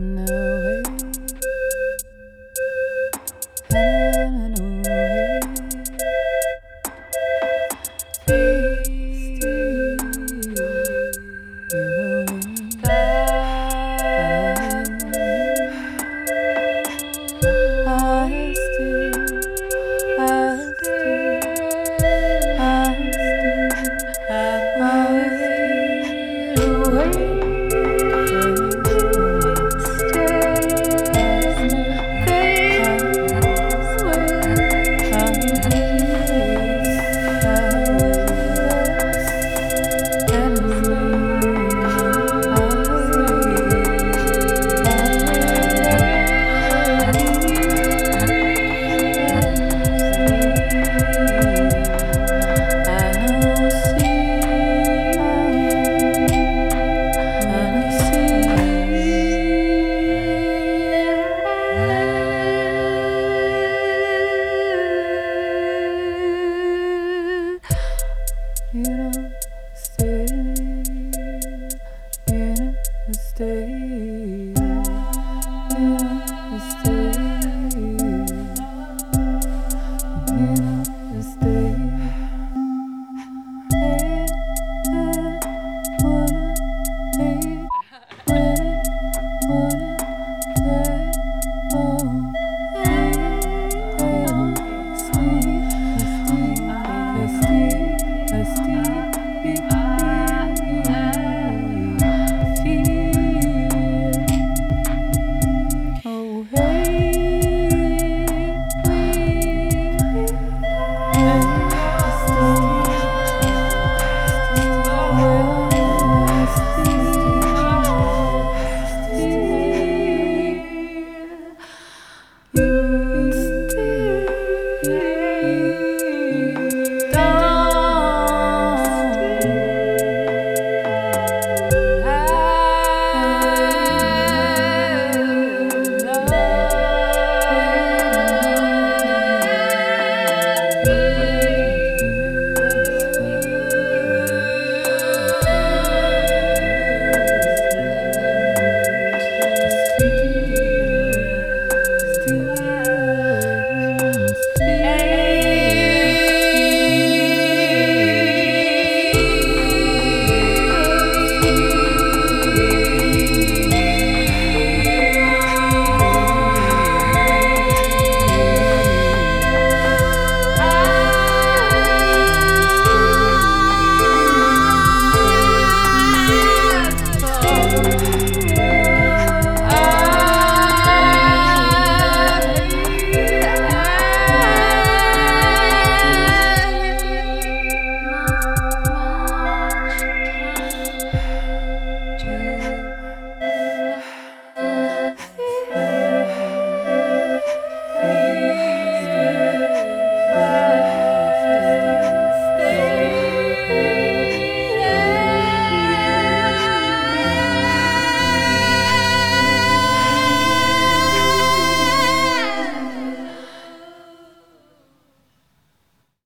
No. Let's